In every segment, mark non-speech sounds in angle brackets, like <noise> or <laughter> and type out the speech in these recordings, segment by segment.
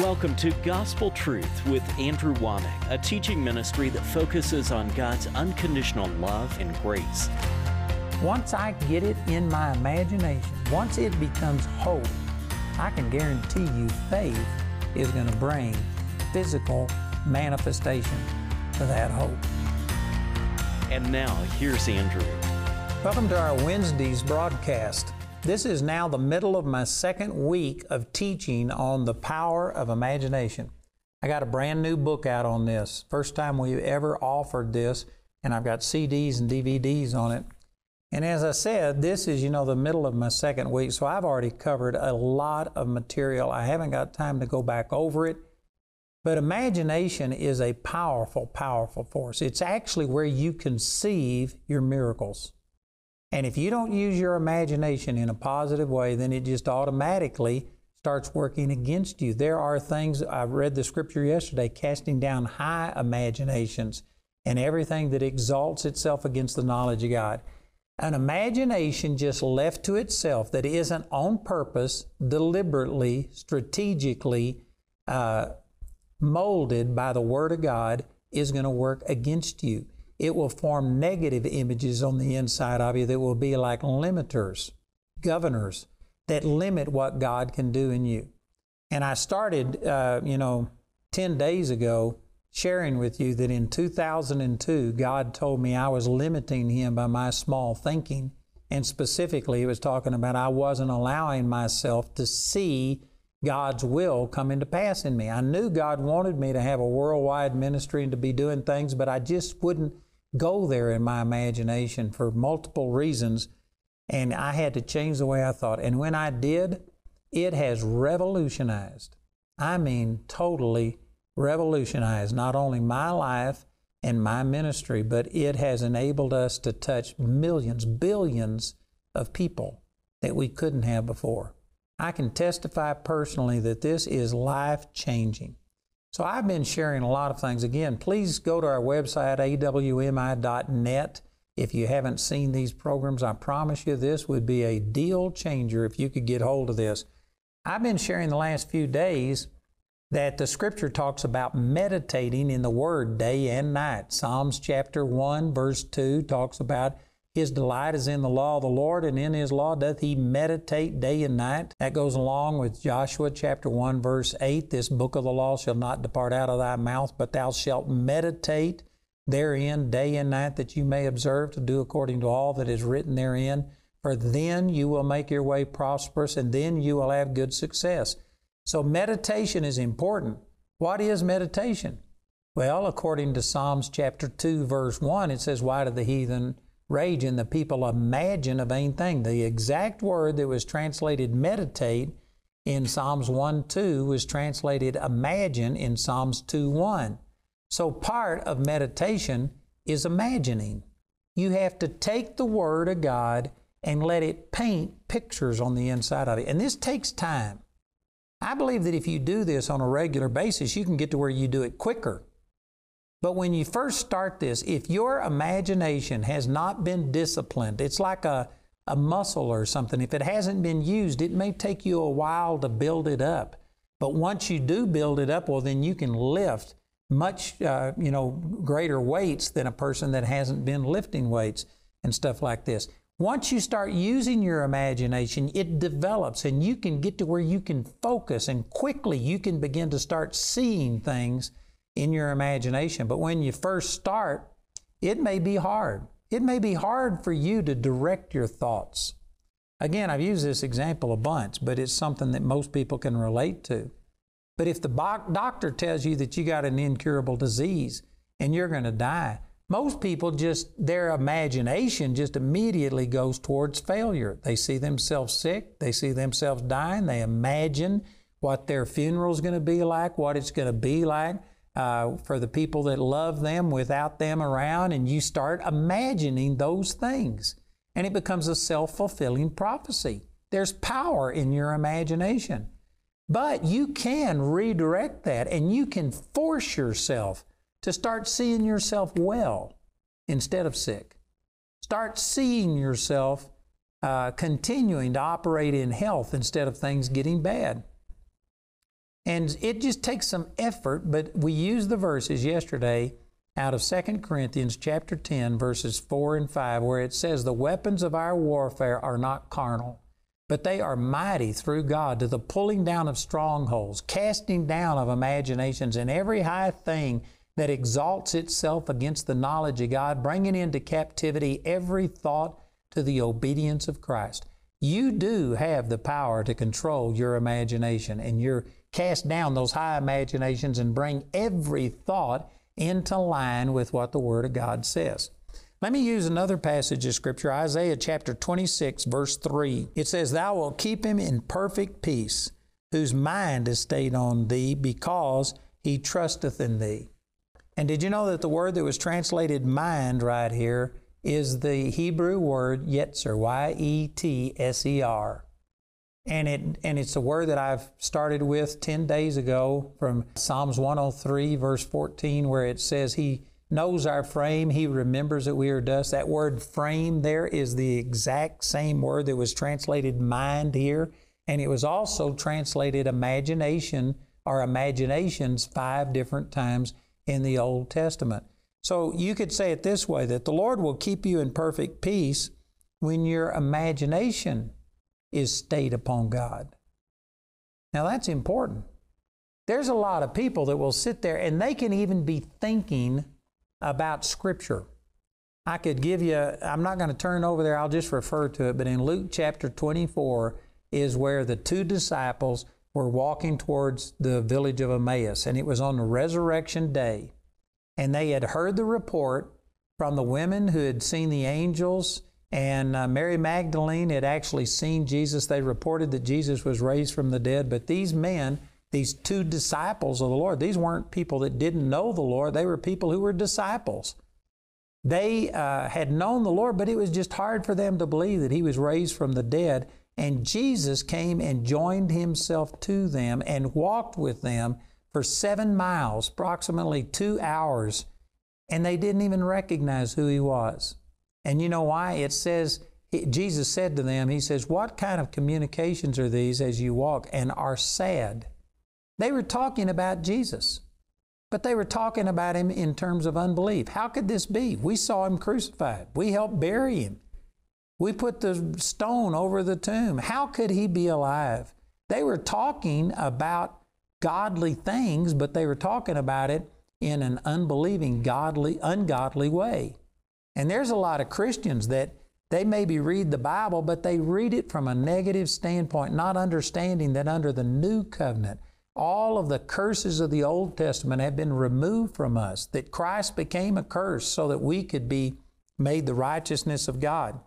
Welcome to Gospel Truth with Andrew Wommack, a teaching ministry that focuses on God's unconditional love and grace. Once I get it in my imagination, once it becomes hope, I can guarantee you faith is going to bring physical manifestation to that hope. And now, here's Andrew. Welcome to our Wednesday's broadcast. This is now the middle of my second week of teaching on the power of imagination. I got a brand new book out on this. First time we've ever offered this, and I've got CDs and DVDs on it. And as I said, this is, you know, the middle of my second week, so I've already covered a lot of material. I haven't got time to go back over it. But imagination is a powerful, powerful force. It's actually where you conceive your miracles. And if you don't use your imagination in a positive way, then it just automatically starts working against you. There are things, I read the scripture yesterday, casting down high imaginations and everything that exalts itself against the knowledge of God. An imagination just left to itself that isn't on purpose, deliberately, strategically uh, molded by the Word of God is going to work against you it will form negative images on the inside of you that will be like limiters, governors that limit what God can do in you. And I started, uh, you know, 10 days ago sharing with you that in 2002, God told me I was limiting Him by my small thinking. And specifically, He was talking about I wasn't allowing myself to see God's will come into pass in me. I knew God wanted me to have a worldwide ministry and to be doing things, but I just wouldn't go there in my imagination for multiple reasons. And I had to change the way I thought. And when I did, it has revolutionized. I mean, totally revolutionized not only my life and my ministry, but it has enabled us to touch millions, billions of people that we couldn't have before. I can testify personally that this is life changing. So I've been sharing a lot of things. Again, please go to our website, awmi.net. If you haven't seen these programs, I promise you this would be a deal changer if you could get hold of this. I've been sharing the last few days that the scripture talks about meditating in the Word day and night. Psalms chapter 1, verse 2 talks about his delight is in the law of the Lord, and in his law doth he meditate day and night. That goes along with Joshua chapter 1, verse 8. This book of the law shall not depart out of thy mouth, but thou shalt meditate therein day and night, that you may observe to do according to all that is written therein. For then you will make your way prosperous, and then you will have good success. So, meditation is important. What is meditation? Well, according to Psalms chapter 2, verse 1, it says, Why do the heathen rage and the people imagine a vain thing. The exact word that was translated meditate in Psalms 1 2 was translated imagine in Psalms 2 1. So part of meditation is imagining. You have to take the Word of God and let it paint pictures on the inside of it. And this takes time. I believe that if you do this on a regular basis, you can get to where you do it quicker. But when you first start this, if your imagination has not been disciplined, it's like a, a muscle or something. If it hasn't been used, it may take you a while to build it up. But once you do build it up, well, then you can lift much, uh, you know, greater weights than a person that hasn't been lifting weights and stuff like this. Once you start using your imagination, it develops and you can get to where you can focus and quickly you can begin to start seeing things in your imagination. But when you first start, it may be hard. It may be hard for you to direct your thoughts. Again, I've used this example a bunch, but it's something that most people can relate to. But if the doctor tells you that you got an incurable disease and you're going to die, most people just, their imagination just immediately goes towards failure. They see themselves sick, they see themselves dying, they imagine what their funeral is going to be like, what it's going to be like uh, for the people that love them without them around, and you start imagining those things. And it becomes a self fulfilling prophecy. There's power in your imagination. But you can redirect that and you can force yourself to start seeing yourself well instead of sick. Start seeing yourself uh, continuing to operate in health instead of things getting bad. And it just takes some effort, but we used the verses yesterday out of 2 Corinthians chapter 10 verses 4 and 5 where it says the weapons of our warfare are not carnal but they are mighty through God to the pulling down of strongholds casting down of imaginations and every high thing that exalts itself against the knowledge of God bringing into captivity every thought to the obedience of Christ. You do have the power to control your imagination and you're cast down those high imaginations and bring every thought into line with what the Word of God says. Let me use another passage of Scripture, Isaiah chapter 26, verse 3. It says, Thou wilt keep him in perfect peace, whose mind is stayed on thee, because he trusteth in thee. And did you know that the word that was translated mind right here is the Hebrew word yetzer, Y E T S E R. And, it, and it's a word that I've started with 10 days ago from Psalms 103, verse 14, where it says, He knows our frame, He remembers that we are dust. That word frame there is the exact same word that was translated mind here. And it was also translated imagination or imaginations five different times in the Old Testament. So you could say it this way that the Lord will keep you in perfect peace when your imagination is stayed upon God. Now that's important. There's a lot of people that will sit there and they can even be thinking about Scripture. I could give you, I'm not going to turn over there, I'll just refer to it, but in Luke chapter 24 is where the two disciples were walking towards the village of Emmaus, and it was on the resurrection day. And they had heard the report from the women who had seen the angels and uh, Mary Magdalene had actually seen Jesus. They reported that Jesus was raised from the dead. But these men, these two disciples of the Lord, these weren't people that didn't know the Lord, they were people who were disciples. They uh, had known the Lord, but it was just hard for them to believe that He was raised from the dead. And Jesus came and joined Himself to them and walked with them for seven miles, approximately two hours, and they didn't even recognize who He was. And you know why? It says, Jesus said to them, He says, What kind of communications are these as you walk and are sad? They were talking about Jesus, but they were talking about Him in terms of unbelief. How could this be? We saw Him crucified, we helped bury Him, we put the stone over the tomb. How could He be alive? They were talking about godly things, but they were talking about it in an unbelieving, godly, ungodly way. And there's a lot of Christians that they maybe read the Bible, but they read it from a negative standpoint, not understanding that under the new covenant, all of the curses of the Old Testament have been removed from us, that Christ became a curse so that we could be made the righteousness of God.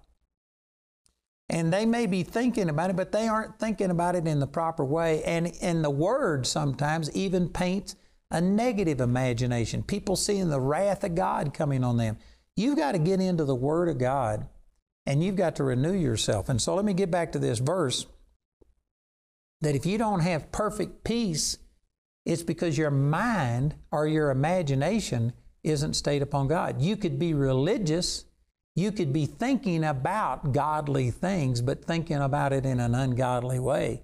And they may be thinking about it, but they aren't thinking about it in the proper way. And, and the Word sometimes even paints a negative imagination. People seeing the wrath of God coming on them. You've got to get into the Word of God and you've got to renew yourself. And so let me get back to this verse that if you don't have perfect peace, it's because your mind or your imagination isn't stayed upon God. You could be religious, you could be thinking about godly things, but thinking about it in an ungodly way.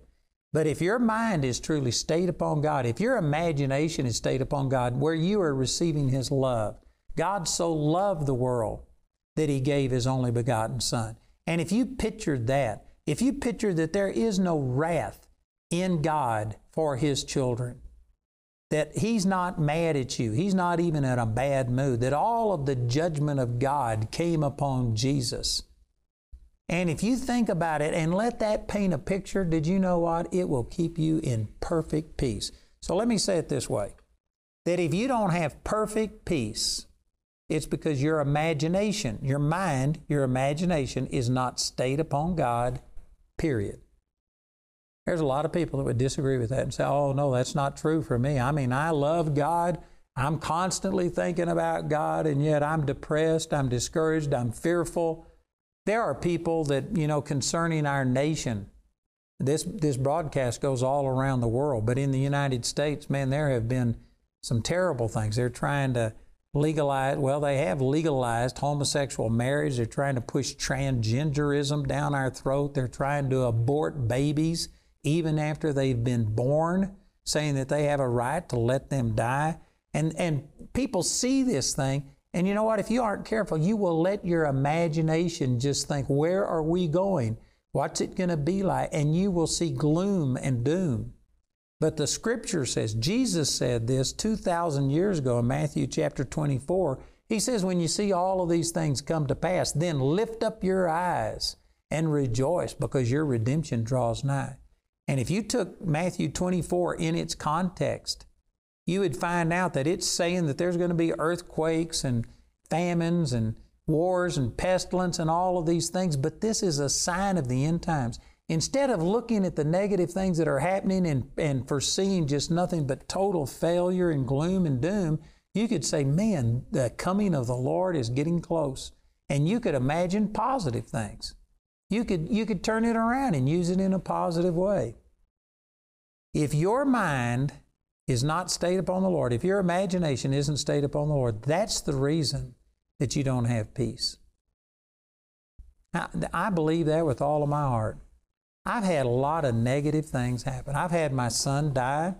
But if your mind is truly stayed upon God, if your imagination is stayed upon God, where you are receiving His love, God so loved the world that He gave His only begotten Son. And if you pictured that, if you picture that there is no wrath in God for His children, that He's not mad at you, He's not even in a bad mood, that all of the judgment of God came upon Jesus. And if you think about it and let that paint a picture, did you know what? It will keep you in perfect peace. So let me say it this way that if you don't have perfect peace, it's because your imagination, your mind, your imagination is not stayed upon God, period. There's a lot of people that would disagree with that and say, oh, no, that's not true for me. I mean, I love God. I'm constantly thinking about God, and yet I'm depressed, I'm discouraged, I'm fearful. There are people that, you know, concerning our nation, this, this broadcast goes all around the world, but in the United States, man, there have been some terrible things. They're trying to legalize, well, they have legalized homosexual marriage. They're trying to push transgenderism down our throat. They're trying to abort babies even after they've been born. saying that they have a right to let them die. And, and people see this thing, and you know what? If you aren't careful, you will let your imagination just think, where are we going? What's it going to be like? And you will see gloom and doom. But the scripture says, Jesus said this 2,000 years ago in Matthew chapter 24. He says, When you see all of these things come to pass, then lift up your eyes and rejoice because your redemption draws nigh. And if you took Matthew 24 in its context, you would find out that it's saying that there's going to be earthquakes and famines and wars and pestilence and all of these things, but this is a sign of the end times. Instead of looking at the negative things that are happening and, and foreseeing just nothing but total failure and gloom and doom, you could say, man, the coming of the Lord is getting close. And you could imagine positive things. You could, you could turn it around and use it in a positive way. If your mind is not stayed upon the Lord, if your imagination isn't stayed upon the Lord, that's the reason that you don't have peace. I, I believe that with all of my heart. I've had a lot of negative things happen. I've had my son die,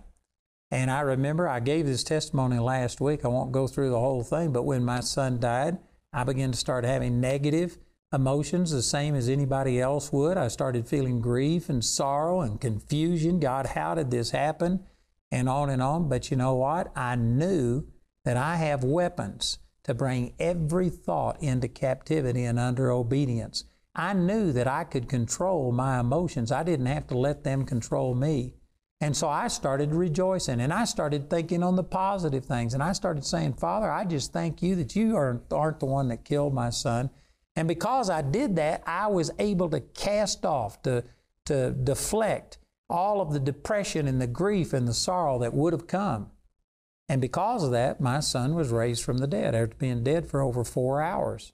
and I remember I gave this testimony last week. I won't go through the whole thing, but when my son died, I began to start having negative emotions the same as anybody else would. I started feeling grief and sorrow and confusion. God, how did this happen? And on and on. But you know what? I knew that I have weapons to bring every thought into captivity and under obedience. I knew that I could control my emotions. I didn't have to let them control me. And so I started rejoicing and I started thinking on the positive things. And I started saying, Father, I just thank you that you aren't, aren't the one that killed my son. And because I did that, I was able to cast off, to, to deflect all of the depression and the grief and the sorrow that would have come. And because of that, my son was raised from the dead after being dead for over four hours.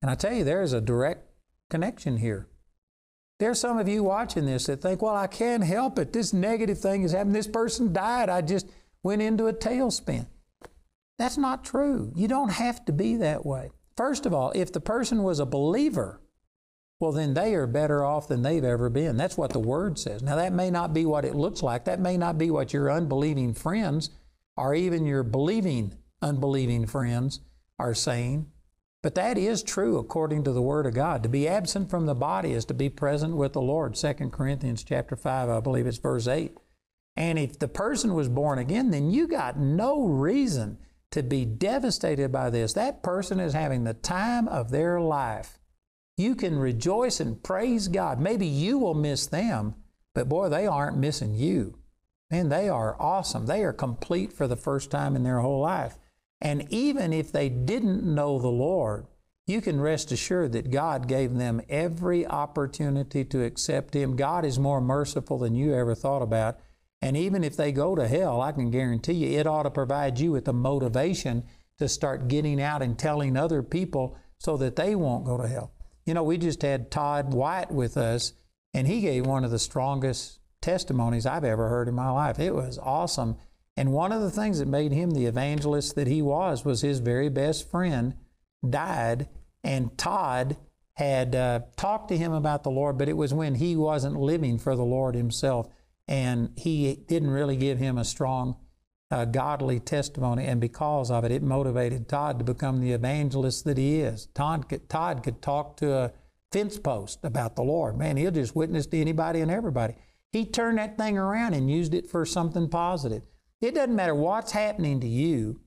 And I tell you, there is a direct connection here. There's some of you watching this that think, well, I can't help it. This negative thing is happening. This person died. I just went into a tailspin. That's not true. You don't have to be that way. First of all, if the person was a believer, well, then they are better off than they've ever been. That's what the Word says. Now, that may not be what it looks like. That may not be what your unbelieving friends or even your believing, unbelieving friends are saying. But that is true according to the Word of God. To be absent from the body is to be present with the Lord. 2 Corinthians chapter 5, I believe it's verse 8. And if the person was born again, then you got no reason to be devastated by this. That person is having the time of their life. You can rejoice and praise God. Maybe you will miss them, but boy, they aren't missing you. Man, they are awesome. They are complete for the first time in their whole life. And even if they didn't know the Lord, you can rest assured that God gave them every opportunity to accept Him. God is more merciful than you ever thought about. And even if they go to hell, I can guarantee you it ought to provide you with the motivation to start getting out and telling other people so that they won't go to hell. You know, we just had Todd White with us, and he gave one of the strongest testimonies I've ever heard in my life. It was awesome. And one of the things that made him the evangelist that he was was his very best friend died, and Todd had uh, talked to him about the Lord, but it was when he wasn't living for the Lord himself and he didn't really give him a strong uh, godly testimony, and because of it, it motivated Todd to become the evangelist that he is. Todd could, Todd could talk to a fence post about the Lord. Man, he'll just witness to anybody and everybody. He turned that thing around and used it for something positive. It doesn't matter what's happening to you,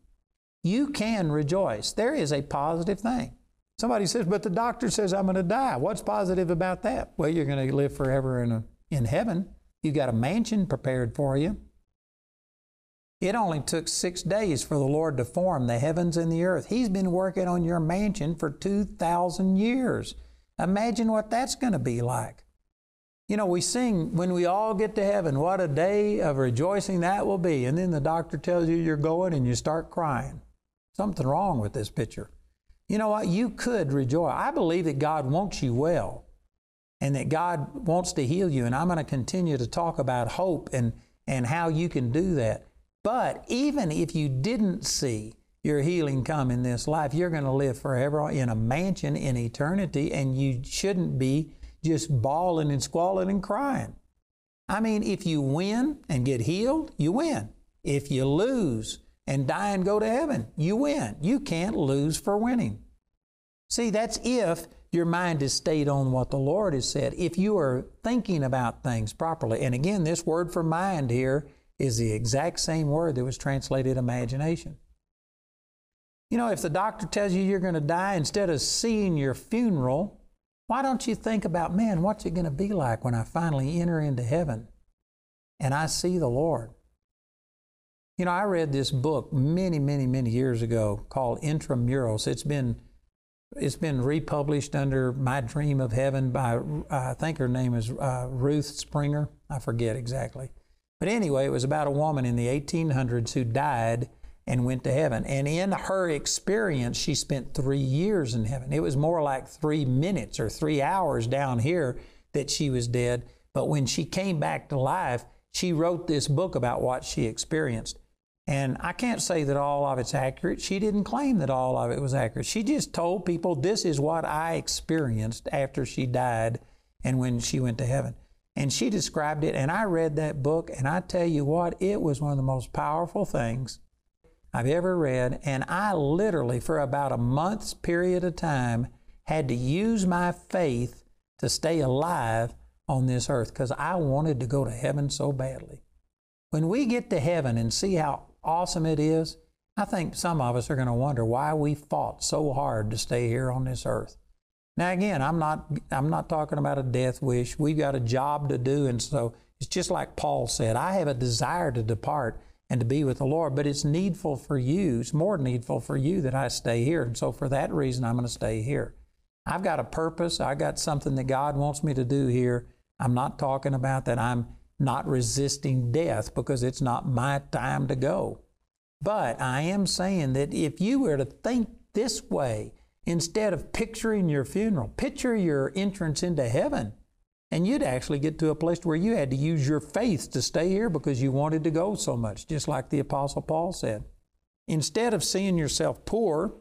you can rejoice. There is a positive thing. Somebody says, but the doctor says I'm going to die. What's positive about that? Well, you're going to live forever in, a, in heaven. You got a mansion prepared for you. It only took six days for the Lord to form the heavens and the earth. He's been working on your mansion for 2,000 years. Imagine what that's going to be like. You know, we sing when we all get to heaven, what a day of rejoicing that will be. And then the doctor tells you you're going and you start crying. Something wrong with this picture. You know what? You could rejoice. I believe that God wants you well and that God wants to heal you. And I'm going to continue to talk about hope and, and how you can do that. But even if you didn't see your healing come in this life, you're going to live forever in a mansion in eternity, and you shouldn't be just bawling and squalling and crying. I mean, if you win and get healed, you win. If you lose and die and go to heaven, you win. You can't lose for winning. See, that's if your mind is stayed on what the Lord has said. If you are thinking about things properly, and again, this word for mind here is the exact same word that was translated imagination. You know, if the doctor tells you you're going to die, instead of seeing your funeral, why don't you think about, man, what's it going to be like when I finally enter into heaven and I see the Lord? You know, I read this book many, many, many years ago called Intramuros. It's been it's been republished under My Dream of Heaven by I think her name is uh, Ruth Springer. I forget exactly, but anyway, it was about a woman in the 1800s who died and went to heaven. And in her experience, she spent three years in heaven. It was more like three minutes or three hours down here that she was dead. But when she came back to life, she wrote this book about what she experienced. And I can't say that all of it's accurate. She didn't claim that all of it was accurate. She just told people, this is what I experienced after she died and when she went to heaven. And she described it, and I read that book, and I tell you what, it was one of the most powerful things I've ever read, and I literally, for about a month's period of time, had to use my faith to stay alive on this earth because I wanted to go to heaven so badly. When we get to heaven and see how awesome it is, I think some of us are going to wonder why we fought so hard to stay here on this earth. Now again, I'm not I'm not talking about a death wish. We've got a job to do and so it's just like Paul said, I have a desire to depart and to be with the Lord. But it's needful for you, it's more needful for you that I stay here. And so for that reason, I'm going to stay here. I've got a purpose, I've got something that God wants me to do here. I'm not talking about that I'm not resisting death because it's not my time to go. But I am saying that if you were to think this way, instead of picturing your funeral, picture your entrance into heaven. And you'd actually get to a place where you had to use your faith to stay here because you wanted to go so much, just like the Apostle Paul said. Instead of seeing yourself poor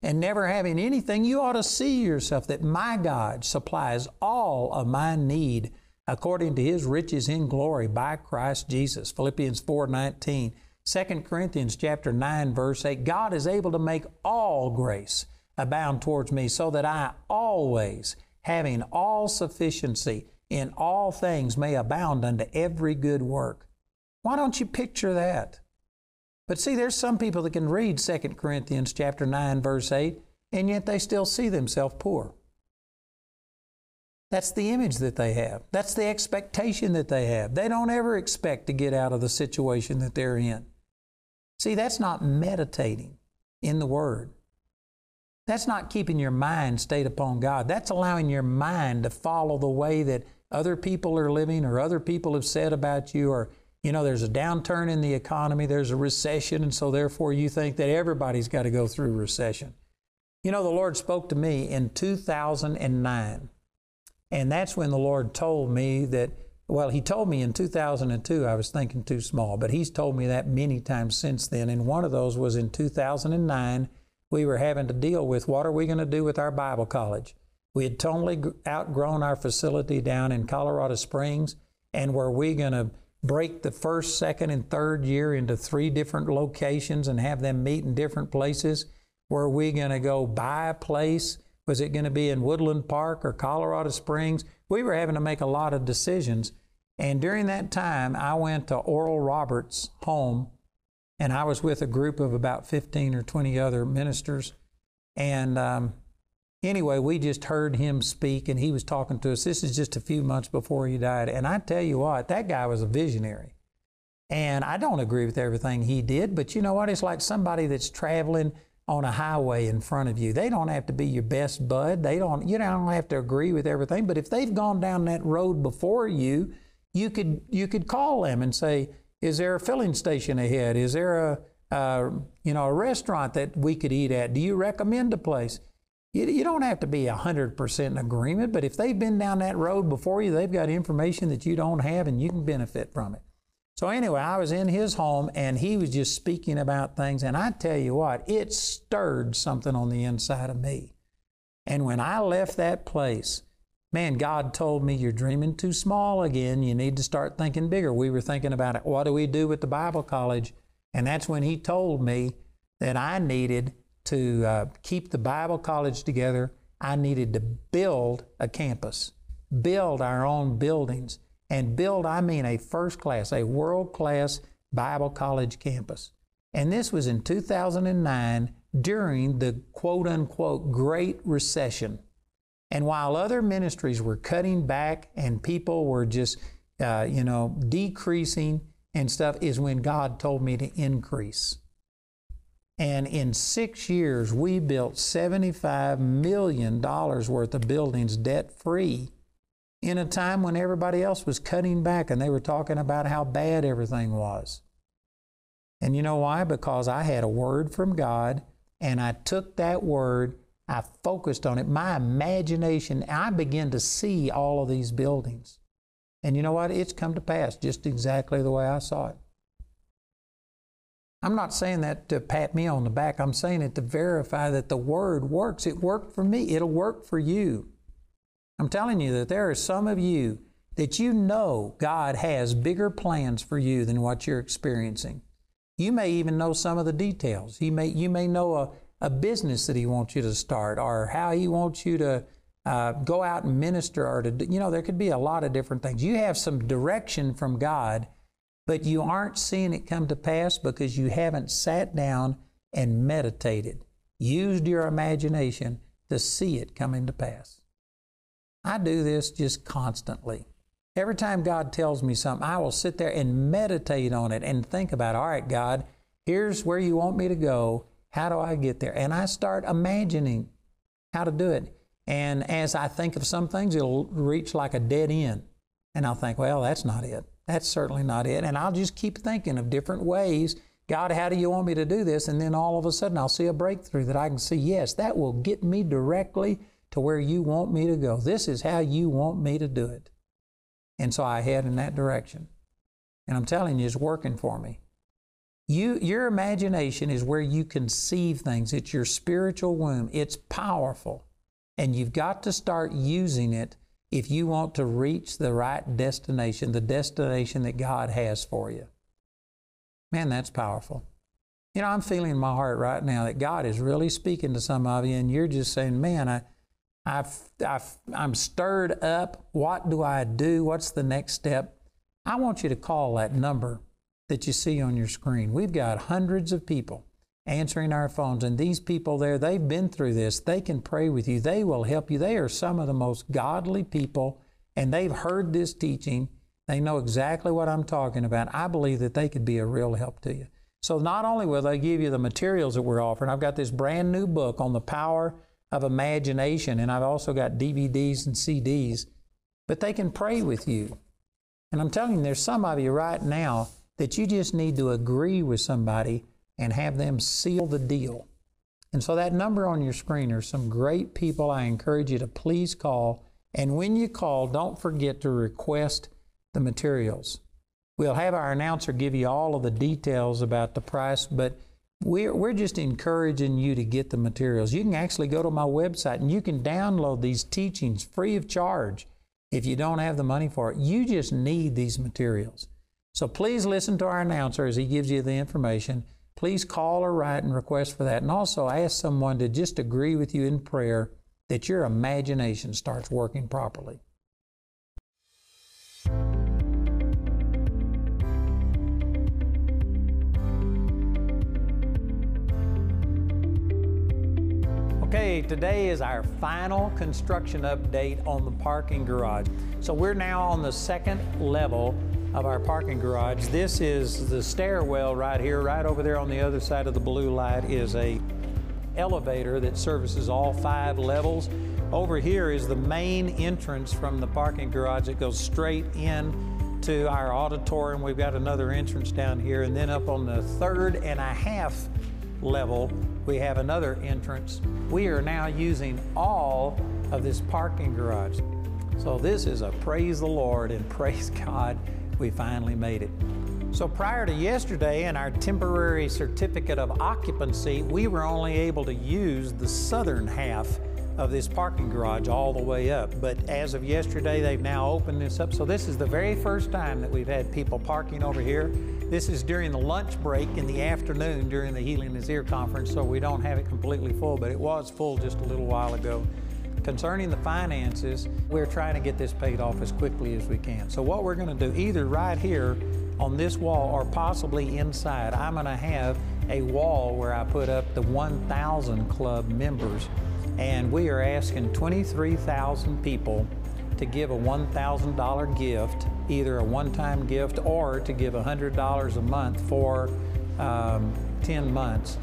and never having anything, you ought to see yourself that my God supplies all of my need according to his riches in glory by Christ Jesus. Philippians 4:19. 2 Corinthians chapter 9 verse 8. God is able to make all grace abound towards me so that I always having all sufficiency in all things may abound unto every good work. Why don't you picture that? But see, there's some people that can read 2 Corinthians chapter 9, verse 8, and yet they still see themselves poor. That's the image that they have. That's the expectation that they have. They don't ever expect to get out of the situation that they're in. See, that's not meditating in the Word. That's not keeping your mind stayed upon God. That's allowing your mind to follow the way that other people are living or other people have said about you or you know there's a downturn in the economy, there's a recession and so therefore you think that everybody's got to go through recession. You know the Lord spoke to me in 2009. And that's when the Lord told me that well, he told me in 2002 I was thinking too small, but he's told me that many times since then. And one of those was in 2009 we were having to deal with what are we going to do with our Bible college? We had totally outgrown our facility down in Colorado Springs, and were we going to break the first, second, and third year into three different locations and have them meet in different places? Were we going to go buy a place? Was it going to be in Woodland Park or Colorado Springs? We were having to make a lot of decisions. And during that time, I went to Oral Roberts' home and I was with a group of about 15 or 20 other ministers. And um, anyway, we just heard him speak, and he was talking to us. This is just a few months before he died. And I tell you what, that guy was a visionary. And I don't agree with everything he did, but you know what? It's like somebody that's traveling on a highway in front of you. They don't have to be your best bud. They don't, you don't have to agree with everything. But if they've gone down that road before you, you could you could call them and say, is there a filling station ahead? Is there a, uh, you know, a restaurant that we could eat at? Do you recommend a place? You, you don't have to be 100% in agreement, but if they've been down that road before you, they've got information that you don't have and you can benefit from it. So, anyway, I was in his home and he was just speaking about things. And I tell you what, it stirred something on the inside of me. And when I left that place, Man, God told me you're dreaming too small again. You need to start thinking bigger. We were thinking about it. What do we do with the Bible college? And that's when He told me that I needed to uh, keep the Bible college together. I needed to build a campus, build our own buildings, and build, I mean, a first class, a world class Bible college campus. And this was in 2009 during the quote unquote Great Recession. And while other ministries were cutting back and people were just, uh, you know, decreasing and stuff, is when God told me to increase. And in six years, we built $75 million worth of buildings debt free in a time when everybody else was cutting back and they were talking about how bad everything was. And you know why? Because I had a word from God and I took that word, I focused on it. My imagination, I began to see all of these buildings. And you know what? It's come to pass just exactly the way I saw it. I'm not saying that to pat me on the back. I'm saying it to verify that the word works. It worked for me. It'll work for you. I'm telling you that there are some of you that you know God has bigger plans for you than what you're experiencing. You may even know some of the details. He may, you may know a, a business that He wants you to start or how He wants you to uh, go out and minister or to, you know, there could be a lot of different things. You have some direction from God, but you aren't seeing it come to pass because you haven't sat down and meditated, used your imagination to see it coming to pass. I do this just constantly. Every time God tells me something, I will sit there and meditate on it and think about, all right, God, here's where you want me to go. How do I get there? And I start imagining how to do it. And as I think of some things, it'll reach like a dead end. And I'll think, well, that's not it. That's certainly not it. And I'll just keep thinking of different ways. God, how do you want me to do this? And then all of a sudden, I'll see a breakthrough that I can see, yes, that will get me directly to where you want me to go. This is how you want me to do it. And so I head in that direction. And I'm telling you, it's working for me. You, your imagination is where you conceive things. It's your spiritual womb. It's powerful. And you've got to start using it if you want to reach the right destination, the destination that God has for you. Man, that's powerful. You know, I'm feeling in my heart right now that God is really speaking to some of you, and you're just saying, Man, I, I've, I've, I'm stirred up. What do I do? What's the next step? I want you to call that number that you see on your screen. We've got hundreds of people answering our phones, and these people there, they've been through this. They can pray with you, they will help you. They are some of the most godly people, and they've heard this teaching. They know exactly what I'm talking about. I believe that they could be a real help to you. So, not only will they give you the materials that we're offering, I've got this brand new book on the power of imagination, and I've also got DVDs and CDs, but they can pray with you. And I'm telling you, there's some of you right now that you just need to agree with somebody and have them seal the deal. And so that number on your screen are some great people I encourage you to please call. And when you call, don't forget to request the materials. We'll have our announcer give you all of the details about the price, but we're, we're just encouraging you to get the materials. You can actually go to my website and you can download these teachings free of charge if you don't have the money for it. You just need these materials. So please listen to our announcer as he gives you the information. Please call or write and request for that. And also ask someone to just agree with you in prayer that your imagination starts working properly. Okay, today is our final construction update on the parking garage. So we're now on the second level of our parking garage. This is the stairwell right here, right over there on the other side of the blue light is a elevator that services all five levels. Over here is the main entrance from the parking garage that goes straight in to our auditorium. We've got another entrance down here and then up on the third and a half level we have another entrance. We are now using all of this parking garage. So this is a praise the Lord and <laughs> praise God, we finally made it. So prior to yesterday and our temporary certificate of occupancy, we were only able to use the southern half of this parking garage all the way up. But as of yesterday, they've now opened this up. So this is the very first time that we've had people parking over here. This is during the lunch break in the afternoon during the Healing Is Here conference, so we don't have it completely full, but it was full just a little while ago. Concerning the finances, we're trying to get this paid off as quickly as we can. So what we're going to do, either right here on this wall or possibly inside, I'm going to have a wall where I put up the 1,000 club members and we are asking 23,000 people to give a $1,000 gift, either a one-time gift or to give $100 a month for um, 10 months.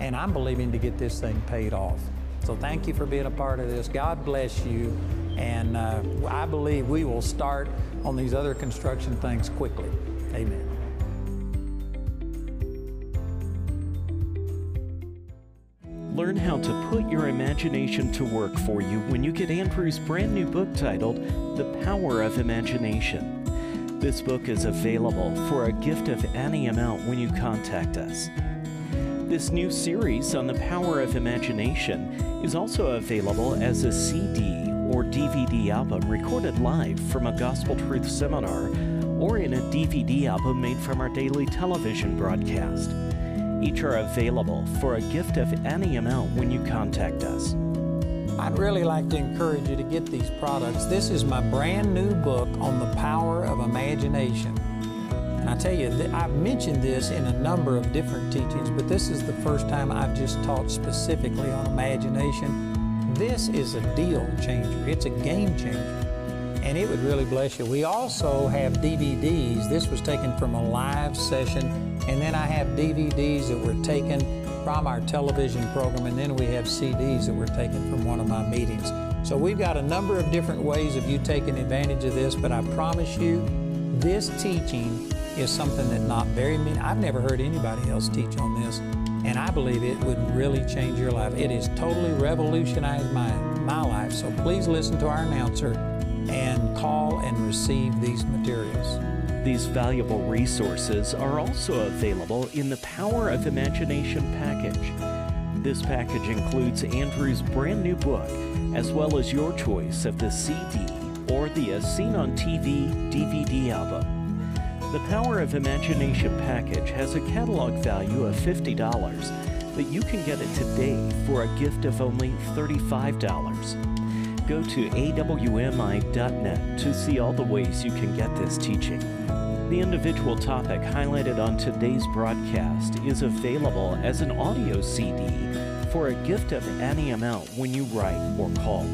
And I'm believing to get this thing paid off. So thank you for being a part of this. God bless you. And uh, I believe we will start on these other construction things quickly. Amen. Learn how to put your imagination to work for you when you get Andrew's brand new book titled The Power of Imagination. This book is available for a gift of any amount when you contact us. This new series on the power of imagination is also available as a CD or DVD album recorded live from a Gospel Truth seminar or in a DVD album made from our daily television broadcast. Each are available for a gift of any amount when you contact us. I'd really like to encourage you to get these products. This is my brand new book on the power of imagination. And I tell you, I've mentioned this in a number of different teachings, but this is the first time I've just taught specifically on imagination. This is a deal changer, it's a game changer and it would really bless you. We also have DVDs. This was taken from a live session, and then I have DVDs that were taken from our television program, and then we have CDs that were taken from one of my meetings. So we've got a number of different ways of you taking advantage of this, but I promise you, this teaching is something that not very many, I've never heard anybody else teach on this, and I believe it would really change your life. It has totally revolutionized my, my life, so please listen to our announcer and call and receive these materials. These valuable resources are also available in the Power of Imagination package. This package includes Andrew's brand new book, as well as your choice of the CD or the As Seen on TV DVD album. The Power of Imagination package has a catalog value of $50, but you can get it today for a gift of only $35 go to awmi.net to see all the ways you can get this teaching. The individual topic highlighted on today's broadcast is available as an audio CD for a gift of any amount when you write or call.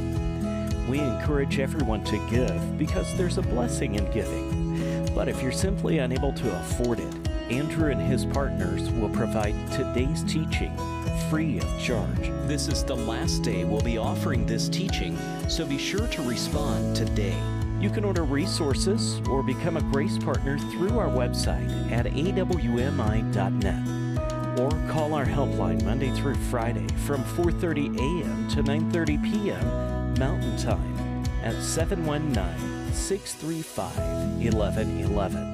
We encourage everyone to give because there's a blessing in giving. But if you're simply unable to afford it, Andrew and his partners will provide today's teaching free of charge. This is the last day we'll be offering this teaching, so be sure to respond today. You can order resources or become a grace partner through our website at awmi.net or call our helpline Monday through Friday from 4:30 a.m. to 9:30 p.m. Mountain Time at 719 635 1111.